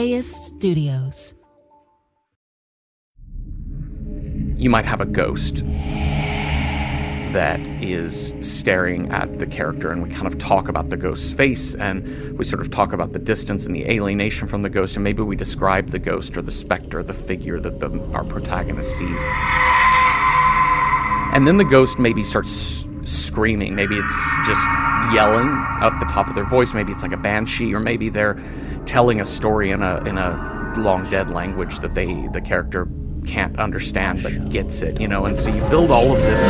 LAist Studios. You might have a ghost that is staring at the character, and we kind of talk about the ghost's face, and we sort of talk about the distance and the alienation from the ghost, and maybe we describe the ghost or the specter, the figure that the, our protagonist sees. And then the ghost maybe starts screaming. Maybe it's just yelling at the top of their voice. Maybe it's like a banshee, or maybe they're telling a story in a in a long dead language that they the character can't understand but gets it. You know, and so you build all of this.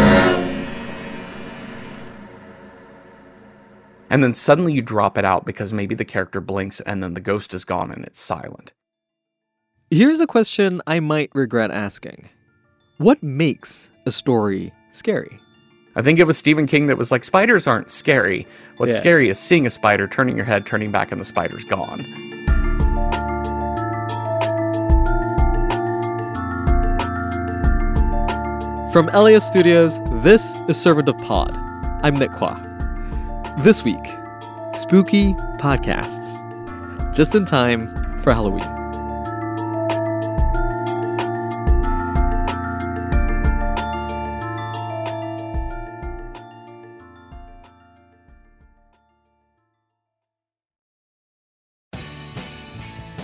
and then suddenly you drop it out because maybe the character blinks and then the ghost is gone and it's silent. Here's a question I might regret asking What makes a story scary? I think it was Stephen King that was like, spiders aren't scary. What's Yeah. scary is seeing a spider, turning your head, turning back, and the spider's gone. From LAist Studios, this is Servant of Pod. I'm Nick Quah. This week, spooky podcasts. Just in time for Halloween.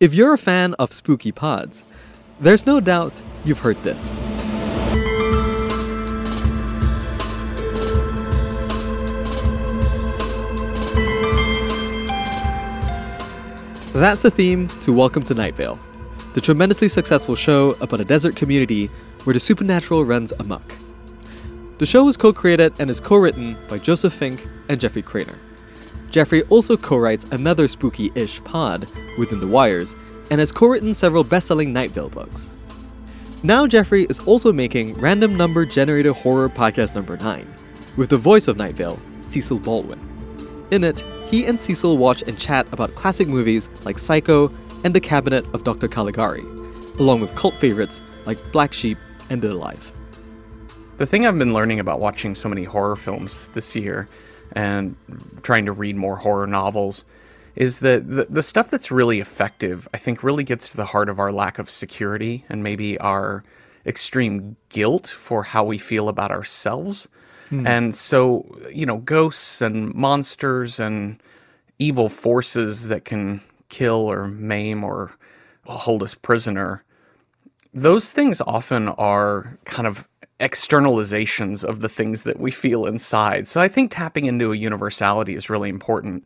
If you're a fan of spooky pods, there's no doubt you've heard this. That's the theme to Welcome to Night Vale, the tremendously successful show about a desert community where the supernatural runs amok. The show was co created and is co written by Joseph Fink and Jeffrey Cranor. Jeffrey also co writes another spooky ish pod, Within the Wires, and has co written several best selling Night Vale books. Now, Jeffrey is also making Random Number Generator Horror Podcast number 9, with the voice of Night Vale, Cecil Baldwin. In it, he and Cecil watch and chat about classic movies like Psycho and The Cabinet of Dr. Caligari, along with cult favorites like Black Sheep and Dead Alive. The thing I've been learning about watching so many horror films this year and trying to read more horror novels is that the, the stuff that's really effective, I think, really gets to the heart of our lack of security and maybe our extreme guilt for how we feel about ourselves. Hmm. And so, you know, ghosts and monsters and evil forces that can kill or maim or hold us prisoner those things often are kind of externalizations of the things that we feel inside. So I think tapping into a universality is really important.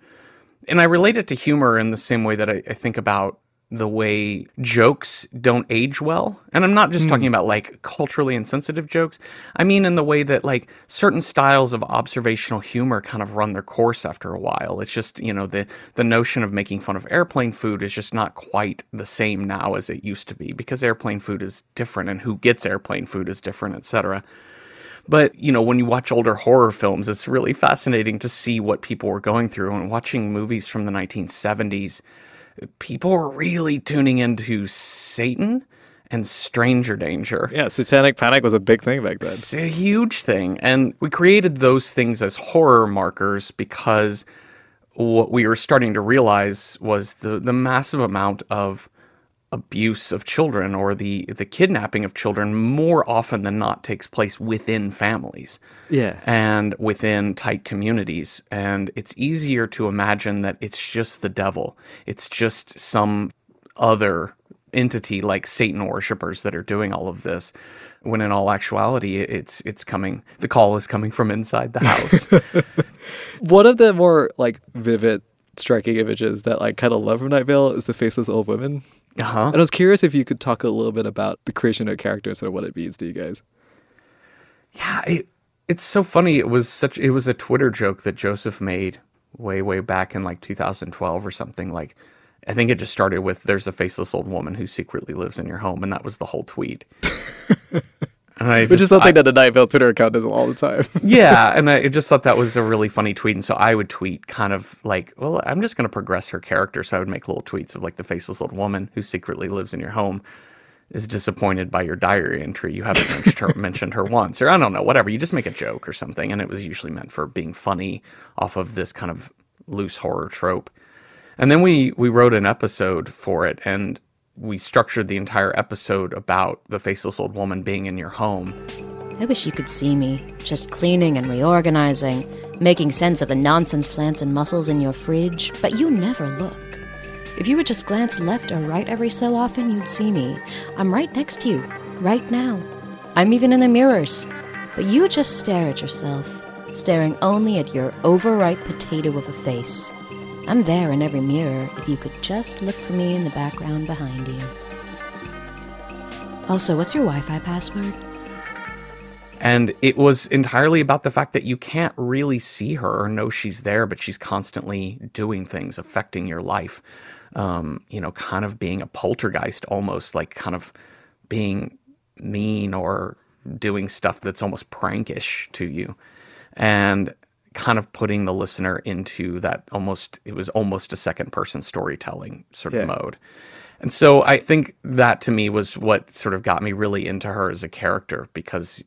And I relate it to humor in the same way that I, I think about the way jokes don't age well. And I'm not just hmm. talking about like culturally insensitive jokes. I mean, in the way that like certain styles of observational humor kind of run their course after a while. It's just, you know, the, the notion of making fun of airplane food is just not quite the same now as it used to be because airplane food is different and who gets airplane food is different, et cetera. But, you know, when you watch older horror films, it's really fascinating to see what people were going through. And watching movies from the 1970s, people were really tuning into Satan and stranger danger. Yeah, satanic panic was a big thing back then. It's a huge thing. And we created those things as horror markers because what we were starting to realize was the, the massive amount of abuse of children or the, the kidnapping of children more often than not takes place within families Yeah. and within tight communities. And it's easier to imagine that it's just the devil. It's just some other entity like Satan worshippers that are doing all of this. When in all actuality, it's it's coming. The call is coming from inside the house. One of the more like vivid, striking images that like kind of love from Night Vale is the faceless old women. Uh-huh. And I was curious if you could talk a little bit about the creation of characters and what it means to you guys. Yeah, it, it's so funny. It was such. It was a Twitter joke that Joseph made way, way back in like 2012 or something. Like, I think it just started with "There's a faceless old woman who secretly lives in your home," and that was the whole tweet. and I Which is something I- that the Night Vale Twitter account does all the time. yeah, and I just thought that was a really funny tweet, and so I would tweet kind of like, well, I'm just going to progress her character, so I would make little tweets of like the faceless old woman who secretly lives in your home is disappointed by your diary entry. You haven't mentioned her, mentioned her once, or I don't know, whatever. You just make a joke or something, and it was usually meant for being funny off of this kind of loose horror trope. And then we we wrote an episode for it, and we structured the entire episode about the faceless old woman being in your home. I wish you could see me, just cleaning and reorganizing, making sense of the nonsense plants and mussels in your fridge, but you never look. If you would just glance left or right every so often, you'd see me. I'm right next to you, right now. I'm even in the mirrors. But you just stare at yourself, staring only at your overripe potato of a face. I'm there in every mirror if you could just look for me in the background behind you. Also, what's your Wi Fi password? And it was entirely about the fact that you can't really see her or know she's there, but she's constantly doing things affecting your life. Um, you know, kind of being a poltergeist almost, like kind of being mean or doing stuff that's almost prankish to you. And kind of putting the listener into that almost, it was almost a second person storytelling sort of Yeah. mode. And so I think that to me was what sort of got me really into her as a character because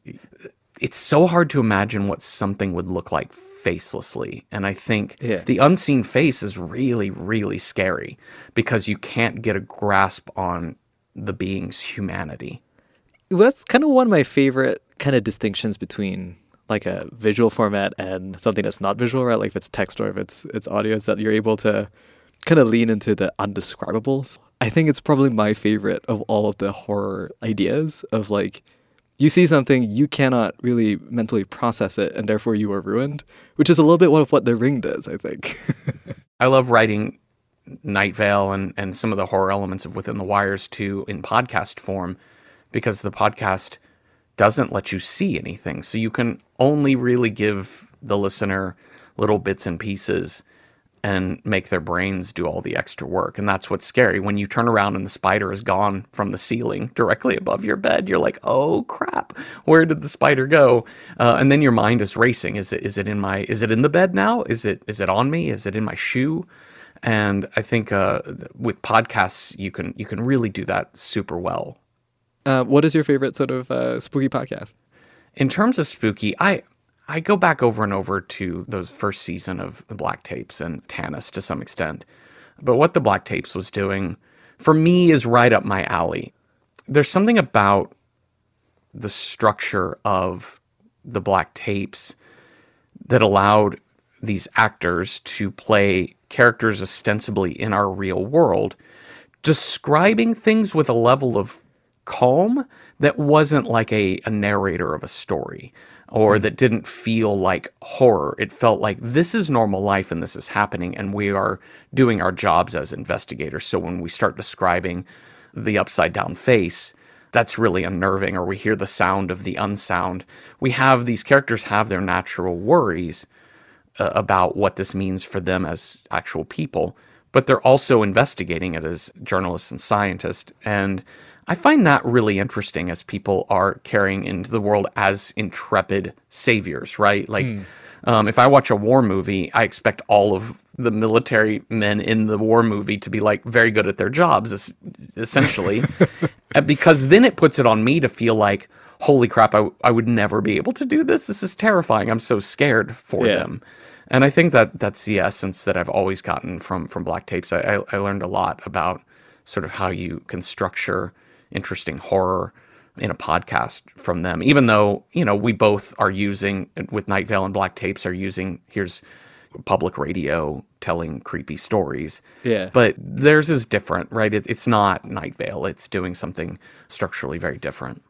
it's so hard to imagine what something would look like facelessly. And I think Yeah. the unseen face is really, really scary because you can't get a grasp on the being's humanity. well, that's kind of one of my favorite kind of distinctions between like a visual format and something that's not visual, right? Like if it's text or if it's it's audio, is that you're able to kind of lean into the undescribables. I think it's probably my favorite of all of the horror ideas of like you see something you cannot really mentally process it and therefore you are ruined, which is a little bit of what the ring does, I think. I love writing Night Vale and, and some of the horror elements of Within the Wires too in podcast form because the podcast doesn't let you see anything. So you can only really give the listener little bits and pieces and make their brains do all the extra work. And that's what's scary. When you turn around and the spider is gone from the ceiling directly above your bed, you're like, oh crap, where did the spider go? Uh, and then your mind is racing. Is it is it in my is it in the bed now? Is it is it on me? Is it in my shoe? And I think uh, with podcasts you can you can really do that super well. uh, what is your favorite sort of uh, spooky podcast? In terms of spooky, I I go back over and over to those first season of the Black Tapes and Tanis to some extent. But what the Black Tapes was doing for me is right up my alley. There's something about the structure of the Black Tapes that allowed these actors to play characters ostensibly in our real world, describing things with a level of calm that wasn't like a, a narrator of a story or that didn't feel like horror. It felt like this is normal life and this is happening, and we are doing our jobs as investigators. So when we start describing the upside down face, that's really unnerving, or we hear the sound of the unsound. We have these characters have their natural worries uh, about what this means for them as actual people, but they're also investigating it as journalists and scientists. And I find that really interesting as people are carrying into the world as intrepid saviors, right? Like, um, if I watch a war movie, I expect all of the military men in the war movie to be like very good at their jobs, es- essentially, Uh, because then it puts it on me to feel like, holy crap, I, I would never be able to do this. This is terrifying. I'm so scared for Yeah. them. And I think that that's the essence that I've always gotten from from Black Tapes. I, I, I learned a lot about sort of how you can structure interesting horror in a podcast from them. Even though you know we both are using with Night Vale and Black Tapes are using here's public radio telling creepy stories. Yeah. But theirs is different, right? It, it's not Night Vale. It's doing something structurally very different.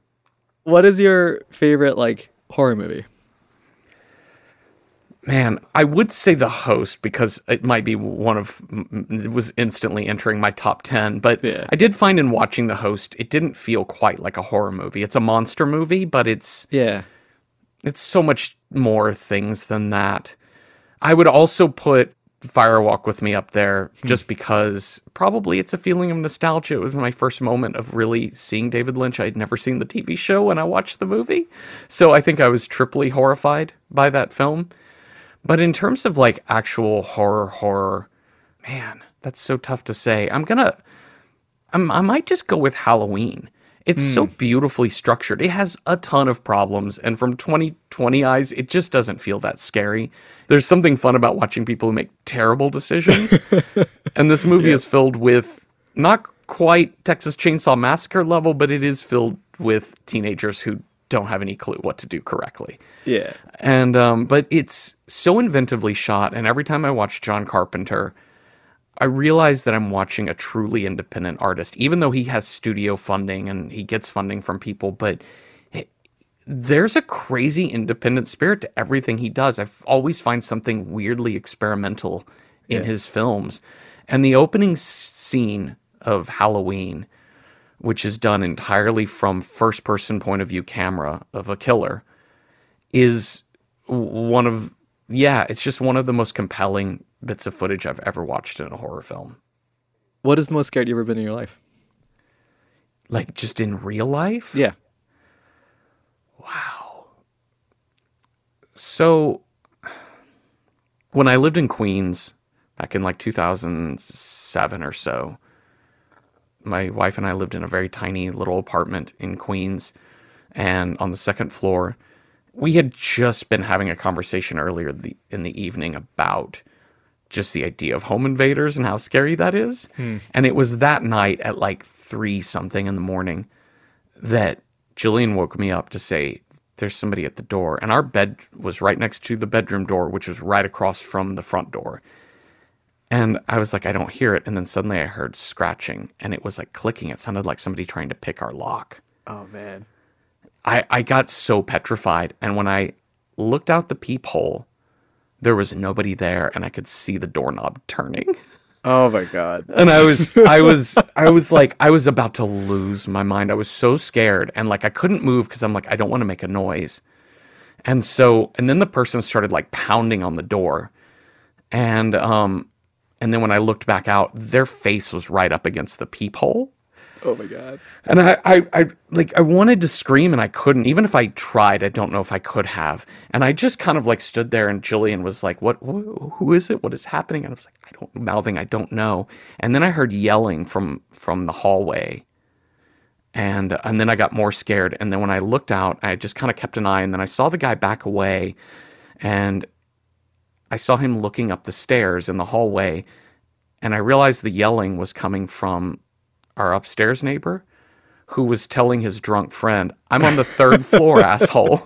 What is your favorite like horror movie? Man, I would say The Host because it might be one of it was instantly entering my top 10, but Yeah. I did find in watching The Host it didn't feel quite like a horror movie. It's a monster movie, but it's Yeah. it's so much more things than that. I would also put Firewalk with me up there hmm. just because probably it's a feeling of nostalgia. It was my first moment of really seeing David Lynch. I had never seen the TV show when I watched the movie. So I think I was triply horrified by that film. But in terms of like actual horror, horror, man, that's so tough to say. I'm gonna, I'm, I might just go with Halloween. It's so hmm. beautifully structured. It has a ton of problems, and from 2020 eyes, it just doesn't feel that scary. There's something fun about watching people who make terrible decisions, and this movie is filled with not quite Texas Chainsaw Massacre level, but it is filled with teenagers who don't have any clue what to do correctly. Yeah. and um, but it's so inventively shot and every time i watch john carpenter i realize that i'm watching a truly independent artist even though he has studio funding and he gets funding from people but it- there's a crazy independent spirit to everything he does. I always find something weirdly experimental in his films. And the opening scene of halloween which is done entirely from first person point of view camera of a killer is one of yeah, it's just one of the most compelling bits of footage I've ever watched in a horror film. What is the most scared you've ever been in your life? Like just in real life? Yeah. Wow. So when I lived in Queens back in like 2007 or so, my wife and I lived in a very tiny little apartment in Queens and on the second floor we had just been having a conversation earlier the, in the evening about just the idea of home invaders and how scary that is. Hmm. And it was that night at like three something in the morning that Jillian woke me up to say, There's somebody at the door. And our bed was right next to the bedroom door, which was right across from the front door. And I was like, I don't hear it. And then suddenly I heard scratching and it was like clicking. It sounded like somebody trying to pick our lock. Oh man. I, I got so petrified. And when I looked out the peephole, there was nobody there and I could see the doorknob turning. Oh my god. And I was I was I was like I was about to lose my mind. I was so scared and like I couldn't move because I'm like I don't want to make a noise. And so and then the person started like pounding on the door. And um and then when I looked back out, their face was right up against the peephole. Oh my god. And I, I, I, like, I wanted to scream and I couldn't. Even if I tried, I don't know if I could have. And I just kind of like stood there, and Jillian was like, "What? wh- Who is it? What is happening?" And I was like, "I don't," mouthing, "I don't know." And then I heard yelling from from the hallway, and and then I got more scared. And then when I looked out, I just kind of kept an eye, and then I saw the guy back away, and I saw him looking up the stairs in the hallway, and I realized the yelling was coming from our upstairs neighbor who was telling his drunk friend, I'm on the third floor, asshole.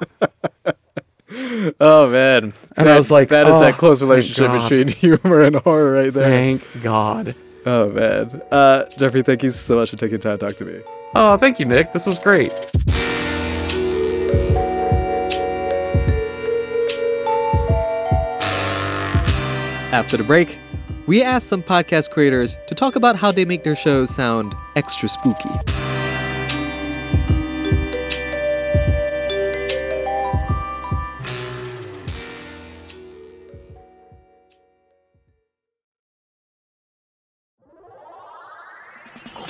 Oh man. And That- I was like, that is "Oh, that close relationship between humor and horror right there. Thank God. Oh man. Uh Jeffrey, thank you so much for taking time to talk to me. Oh, thank you, Nick. This was great. After the break, we asked some podcast creators to talk about how they make their shows sound extra spooky.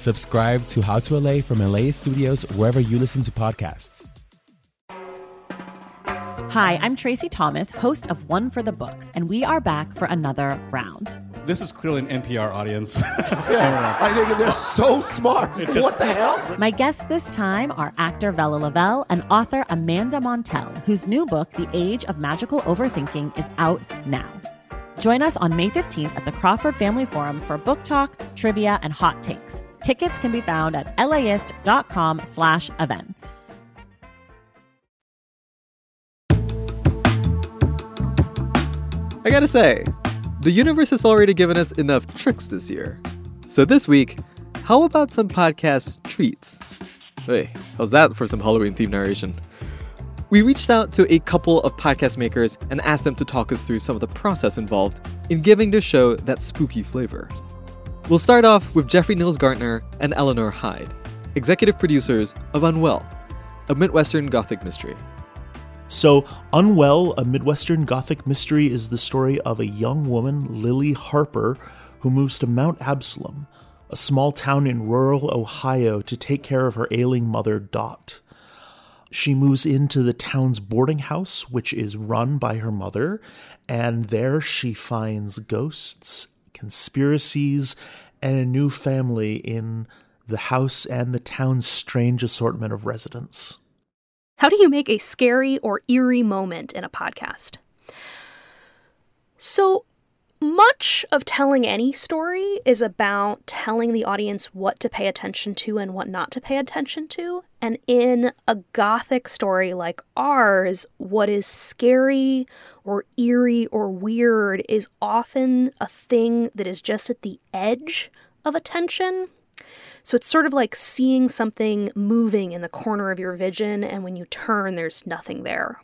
Subscribe to How to LA from LAist Studios wherever you listen to podcasts. Hi, I'm Tracy Thomas, host of One for the Books, and we are back for another round. this is clearly an NPR audience. yeah, I think they're so smart. Just, what the hell? My guests this time are actor Vella Lovell and author Amanda Montell, whose new book, The Age of Magical Overthinking, is out now. Join us on May 15th at the Crawford Family Forum for book talk, trivia, and hot takes. Tickets can be found at laist.com slash events. I gotta say, the universe has already given us enough tricks this year. So this week, how about some podcast treats? Hey, how's that for some Halloween themed narration? We reached out to a couple of podcast makers and asked them to talk us through some of the process involved in giving the show that spooky flavor. We'll start off with Jeffrey Nils Gardner and Eleanor Hyde, executive producers of Unwell, a Midwestern Gothic mystery. So, Unwell, a Midwestern Gothic mystery, is the story of a young woman, Lily Harper, who moves to Mount Absalom, a small town in rural Ohio, to take care of her ailing mother, Dot. She moves into the town's boarding house, which is run by her mother, and there she finds ghosts, conspiracies, and a new family in the house and the town's strange assortment of residents. How do you make a scary or eerie moment in a podcast? So, much of telling any story is about telling the audience what to pay attention to and what not to pay attention to. And in a gothic story like ours, what is scary or eerie or weird is often a thing that is just at the edge of attention so it's sort of like seeing something moving in the corner of your vision, and when you turn, there's nothing there.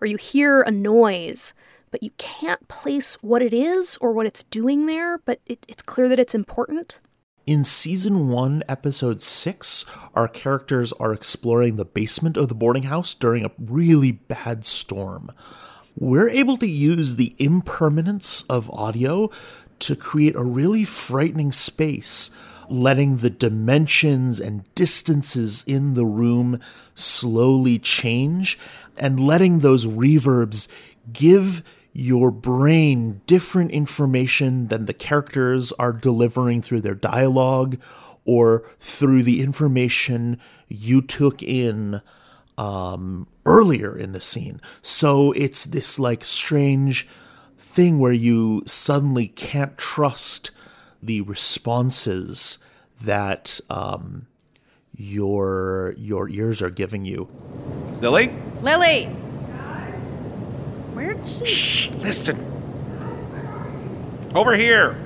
Or you hear a noise, but you can't place what it is or what it's doing there, but it, it's clear that it's important. In season one, episode six, our characters are exploring the basement of the boarding house during a really bad storm. We're able to use the impermanence of audio to create a really frightening space letting the dimensions and distances in the room slowly change and letting those reverbs give your brain different information than the characters are delivering through their dialogue or through the information you took in um, earlier in the scene. So it's this like strange thing where you suddenly can't trust the responses that um, your your ears are giving you. Lily. Lily. Where'd she? Shh! Listen. Over here.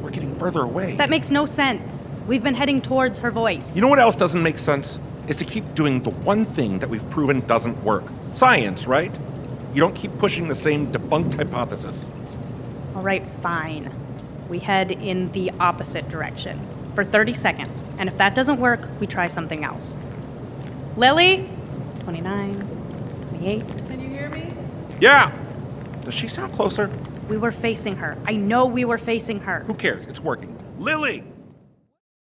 We're getting further away. That makes no sense. We've been heading towards her voice. You know what else doesn't make sense? Is to keep doing the one thing that we've proven doesn't work. Science, right? You don't keep pushing the same defunct hypothesis. All right, fine. We head in the opposite direction for 30 seconds, and if that doesn't work, we try something else. Lily? 29, 28. Can you hear me? Yeah! Does she sound closer? We were facing her. I know we were facing her. Who cares? It's working. Lily!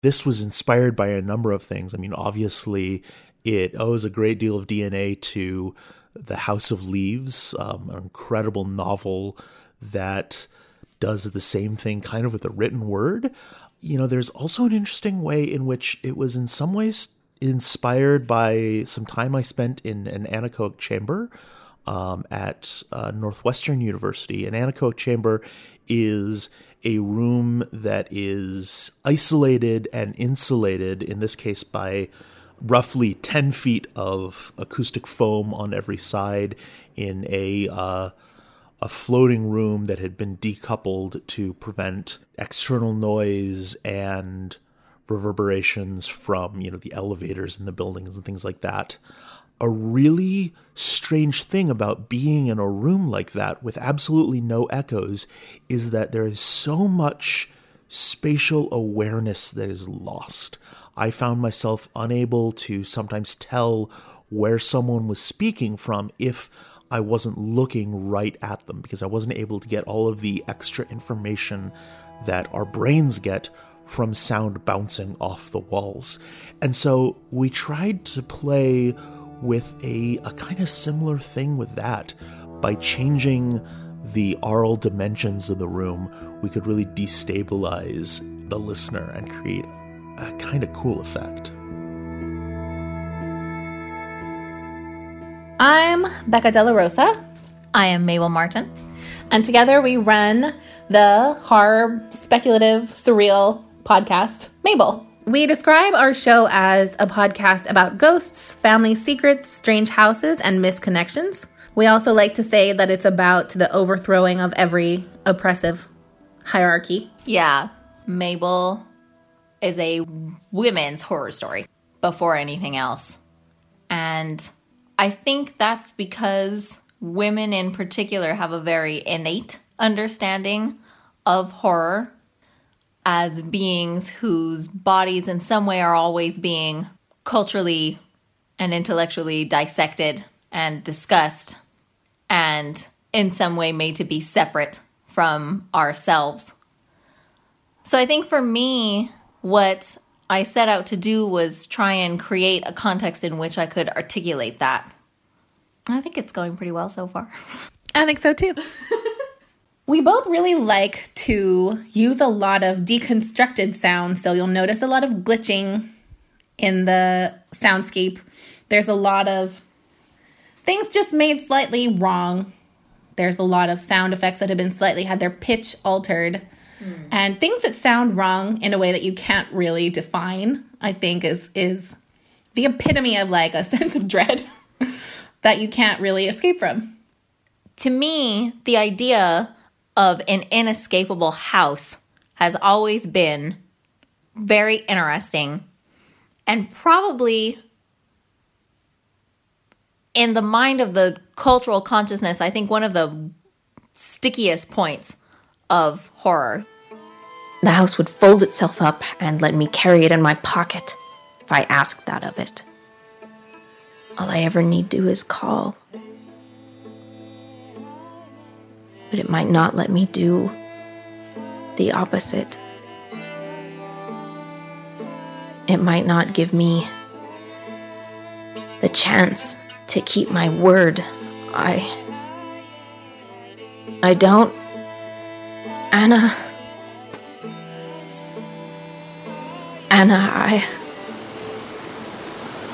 This was inspired by a number of things. I mean, obviously, it owes a great deal of DNA to The House of Leaves, um, an incredible novel that does the same thing kind of with a written word. You know, there's also an interesting way in which it was in some ways inspired by some time I spent in an anechoic chamber um, at uh, Northwestern University. An anechoic chamber is a room that is isolated and insulated, in this case, by roughly 10 feet of acoustic foam on every side in a uh, a floating room that had been decoupled to prevent external noise and reverberations from, you know, the elevators in the buildings and things like that. A really strange thing about being in a room like that with absolutely no echoes is that there is so much spatial awareness that is lost. I found myself unable to sometimes tell where someone was speaking from if I wasn't looking right at them because I wasn't able to get all of the extra information that our brains get from sound bouncing off the walls. And so we tried to play with a, a kind of similar thing with that by changing the aural dimensions of the room, we could really destabilize the listener and create a kind of cool effect. I'm Becca De La Rosa. I am Mabel Martin. And together we run the horror, speculative, surreal podcast, Mabel. We describe our show as a podcast about ghosts, family secrets, strange houses, and misconnections. We also like to say that it's about the overthrowing of every oppressive hierarchy. Yeah, Mabel is a women's horror story before anything else. And I think that's because women in particular have a very innate understanding of horror as beings whose bodies in some way are always being culturally and intellectually dissected and discussed and in some way made to be separate from ourselves. So I think for me, what I set out to do was try and create a context in which I could articulate that. I think it's going pretty well so far. I think so too. we both really like to use a lot of deconstructed sounds, so you'll notice a lot of glitching in the soundscape. There's a lot of things just made slightly wrong. There's a lot of sound effects that have been slightly had their pitch altered. Mm. And things that sound wrong in a way that you can't really define, I think is is the epitome of like a sense of dread that you can't really escape from. To me, the idea of an inescapable house has always been very interesting and probably in the mind of the cultural consciousness, I think one of the stickiest points of horror. The house would fold itself up and let me carry it in my pocket if I asked that of it. All I ever need do is call. But it might not let me do the opposite. It might not give me the chance to keep my word. I. I don't. Anna. Anna, I.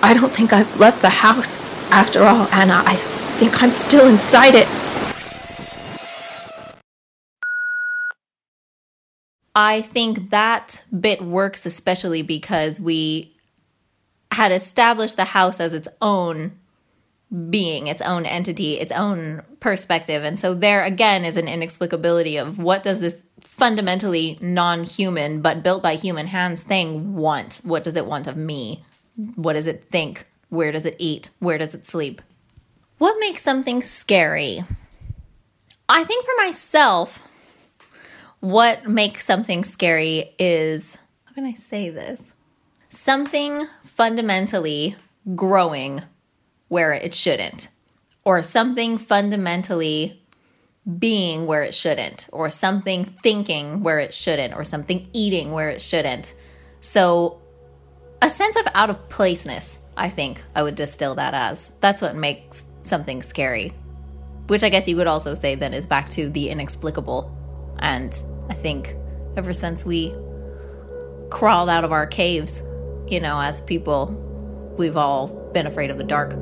I don't think I've left the house. After all, Anna, I think I'm still inside it. I think that bit works especially because we had established the house as its own being, its own entity, its own perspective. And so there again is an inexplicability of what does this fundamentally non-human but built by human hands thing want? What does it want of me? What does it think? Where does it eat? Where does it sleep? What makes something scary? I think for myself, what makes something scary is how can I say this? Something fundamentally growing where it shouldn't, or something fundamentally being where it shouldn't, or something thinking where it shouldn't, or something eating where it shouldn't. So, a sense of out of placeness, I think I would distill that as. That's what makes something scary. Which I guess you could also say then is back to the inexplicable. And I think ever since we crawled out of our caves, you know, as people, we've all been afraid of the dark.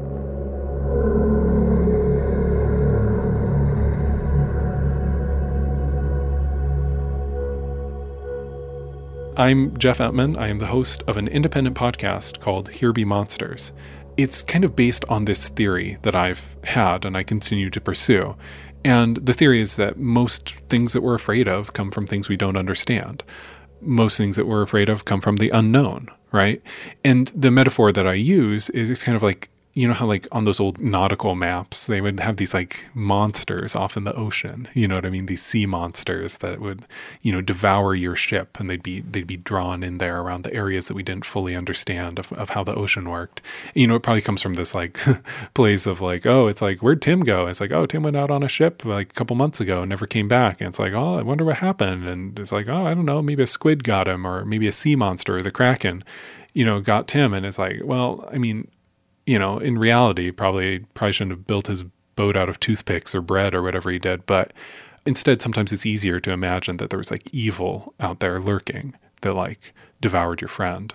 I'm Jeff Emtman. I am the host of an independent podcast called Here Be Monsters. It's kind of based on this theory that I've had and I continue to pursue. And the theory is that most things that we're afraid of come from things we don't understand. Most things that we're afraid of come from the unknown, right? And the metaphor that I use is it's kind of like you know how like on those old nautical maps they would have these like monsters off in the ocean you know what i mean? These sea monsters that would you know devour your ship and they'd be they'd be drawn in there around the areas that we didn't fully understand of, of how the ocean worked. You know it probably comes from this like place of like oh it's like where'd tim go? It's like oh tim went out on a ship like a couple months ago and never came back. And it's like oh i wonder what happened. And it's like oh i don't know maybe a squid got him or maybe a sea monster or the kraken you know got tim. And it's like well i mean you know, in reality, probably probably shouldn't have built his boat out of toothpicks or bread or whatever he did. But instead, sometimes it's easier to imagine that there was like evil out there lurking that like devoured your friend.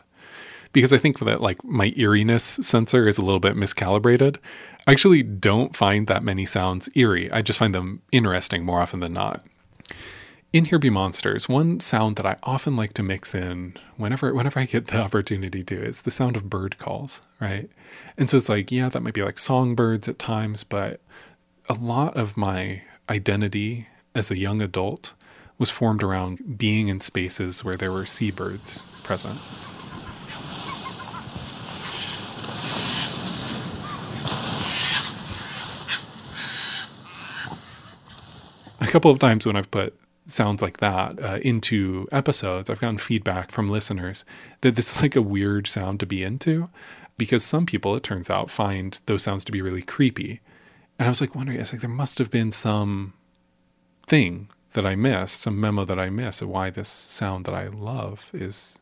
Because I think that like my eeriness sensor is a little bit miscalibrated. I actually don't find that many sounds eerie. I just find them interesting more often than not. In Here Be Monsters, one sound that I often like to mix in whenever whenever I get the opportunity to is the sound of bird calls, right? And so it's like, yeah, that might be like songbirds at times, but a lot of my identity as a young adult was formed around being in spaces where there were seabirds present. A couple of times when I've put sounds like that uh, into episodes, I've gotten feedback from listeners that this is like a weird sound to be into because some people, it turns out, find those sounds to be really creepy. And I was like wondering, I was like, there must have been some thing that I missed, some memo that I missed of why this sound that I love is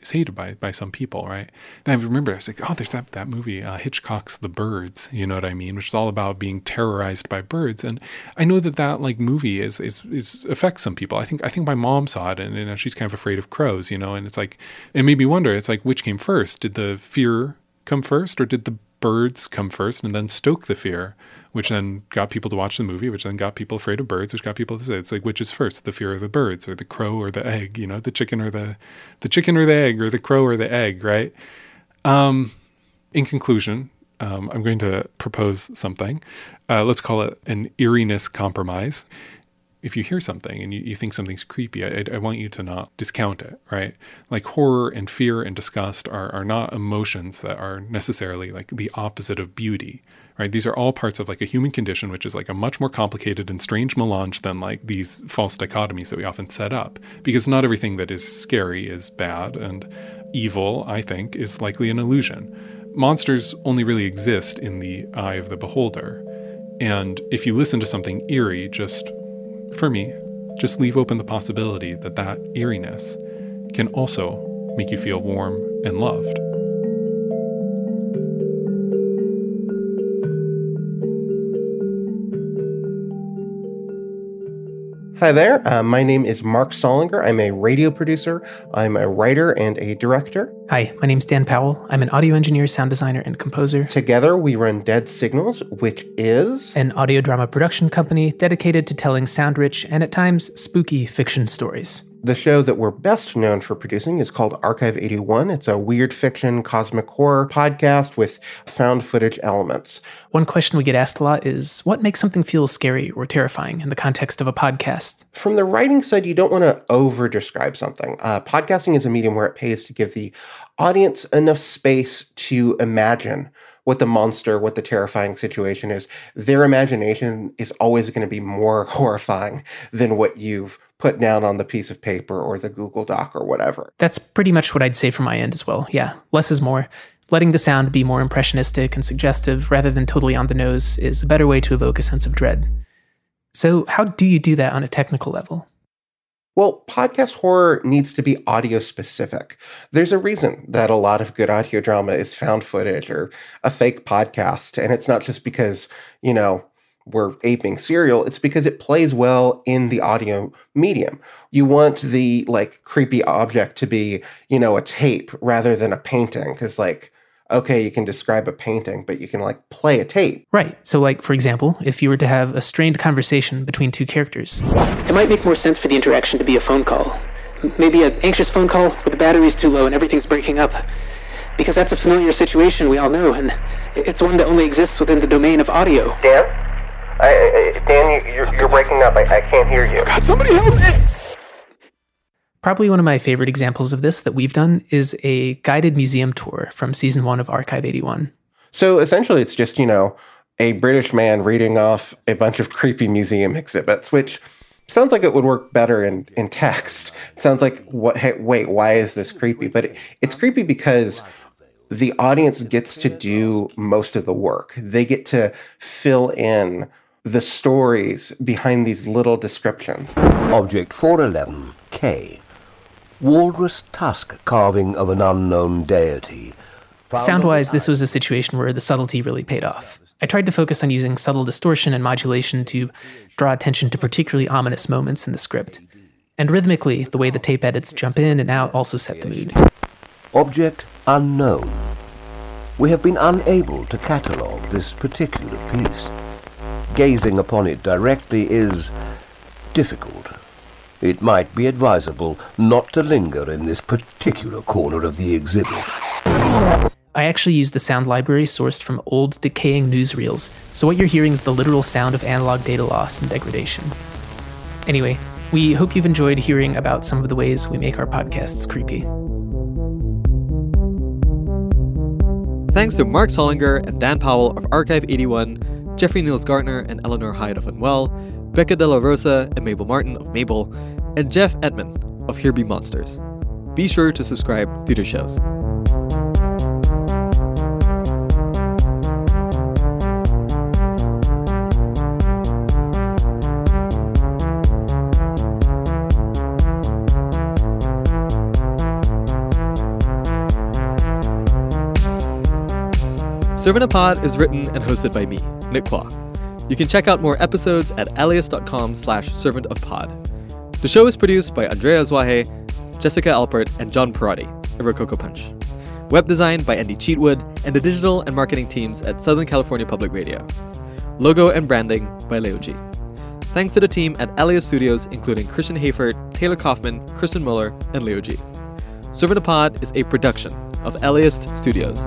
is hated by by some people, right? And I remember I was like, oh, there's that that movie uh, Hitchcock's The Birds, you know what I mean, which is all about being terrorized by birds. And I know that that like movie is is is affects some people. I think I think my mom saw it, and know she's kind of afraid of crows, you know. And it's like it made me wonder. It's like which came first? Did the fear come first, or did the birds come first and then stoke the fear, which then got people to watch the movie, which then got people afraid of birds, which got people to say it's like which is first, the fear of the birds or the crow or the egg, you know, the chicken or the the chicken or the egg or the crow or the egg, right? Um, in conclusion, um, I'm going to propose something. Uh, let's call it an eeriness compromise if you hear something and you, you think something's creepy, I, I, want you to not discount it, right? Like horror and fear and disgust are, are not emotions that are necessarily like the opposite of beauty, right? These are all parts of like a human condition, which is like a much more complicated and strange melange than like these false dichotomies that we often set up. Because not everything that is scary is bad, and evil, I think, is likely an illusion. Monsters only really exist in the eye of the beholder. And if you listen to something eerie, just for me, just leave open the possibility that that eeriness can also make you feel warm and loved. Hi there. Uh, my name is Marc Sollinger. I'm a radio producer. I'm a writer and a director. Hi, my name's Dan Powell. I'm an audio engineer, sound designer, and composer. Together, we run Dead Signals, which is an audio drama production company dedicated to telling sound rich and at times spooky fiction stories. The show that we're best known for producing is called Archive 81. It's a weird fiction, cosmic horror podcast with found footage elements. One question we get asked a lot is what makes something feel scary or terrifying in the context of a podcast? From the writing side, you don't want to over describe something. Uh, podcasting is a medium where it pays to give the audience enough space to imagine what the monster, what the terrifying situation is. Their imagination is always going to be more horrifying than what you've put down on the piece of paper or the Google Doc or whatever. That's pretty much what I'd say from my end as well. Yeah, less is more. Letting the sound be more impressionistic and suggestive rather than totally on the nose is a better way to evoke a sense of dread. So, how do you do that on a technical level? Well, podcast horror needs to be audio specific. There's a reason that a lot of good audio drama is found footage or a fake podcast. And it's not just because, you know, we're aping serial, it's because it plays well in the audio medium. You want the like creepy object to be, you know, a tape rather than a painting. Cause like, okay, you can describe a painting, but you can like play a tape. Right. So, like, for example, if you were to have a strained conversation between two characters, it might make more sense for the interaction to be a phone call. Maybe an anxious phone call where the battery's too low and everything's breaking up. Because that's a familiar situation we all know, and it's one that only exists within the domain of audio. Dan? I, I, Dan, you're, you're breaking up. I, I can't hear you. God, somebody help me! Probably one of my favorite examples of this that we've done is a guided museum tour from season one of Archive 81. So essentially, it's just, you know, a British man reading off a bunch of creepy museum exhibits, which sounds like it would work better in, in text. It sounds like, what, hey, wait, why is this creepy? But it, it's creepy because the audience gets to do most of the work. They get to fill in the stories behind these little descriptions. Object 411K walrus tusk carving of an unknown deity, Sound wise, this was a situation where the subtlety really paid off. I tried to focus on using subtle distortion and modulation to draw attention to particularly ominous moments in the script. And rhythmically, the way the tape edits jump in and out also set the mood. Object unknown. We have been unable to catalogue this particular piece. Gazing upon it directly is difficult. It might be advisable not to linger in this particular corner of the exhibit. I actually used the sound library sourced from old, decaying newsreels, so what you're hearing is the literal sound of analog data loss and degradation. Anyway, we hope you've enjoyed hearing about some of the ways we make our podcasts creepy. Thanks to Marc Sollinger and Dan Powell of Archive 81, Jeffrey Nils Gardner and Eleanor Hyde of Unwell, Becca De La Rosa and Mabel Martin of Mabel, and Jeff Emtman of Here Be Monsters. Be sure to subscribe to their shows. Servant of Pod is written and hosted by me, Nick Quah. You can check out more episodes at laist.com slash servant of pod. The show is produced by Andrea Zwahe, Jessica Alpert, and John Parati of Rococo Punch. Web design by Andy Cheatwood and the digital and marketing teams at Southern California Public Radio. Logo and branding by Leo G. Thanks to the team at LAist Studios, including Christian Hayford, Taylor Kaufman, Kristen Muller, and Leo G. Servant of Pod is a production of LAist Studios.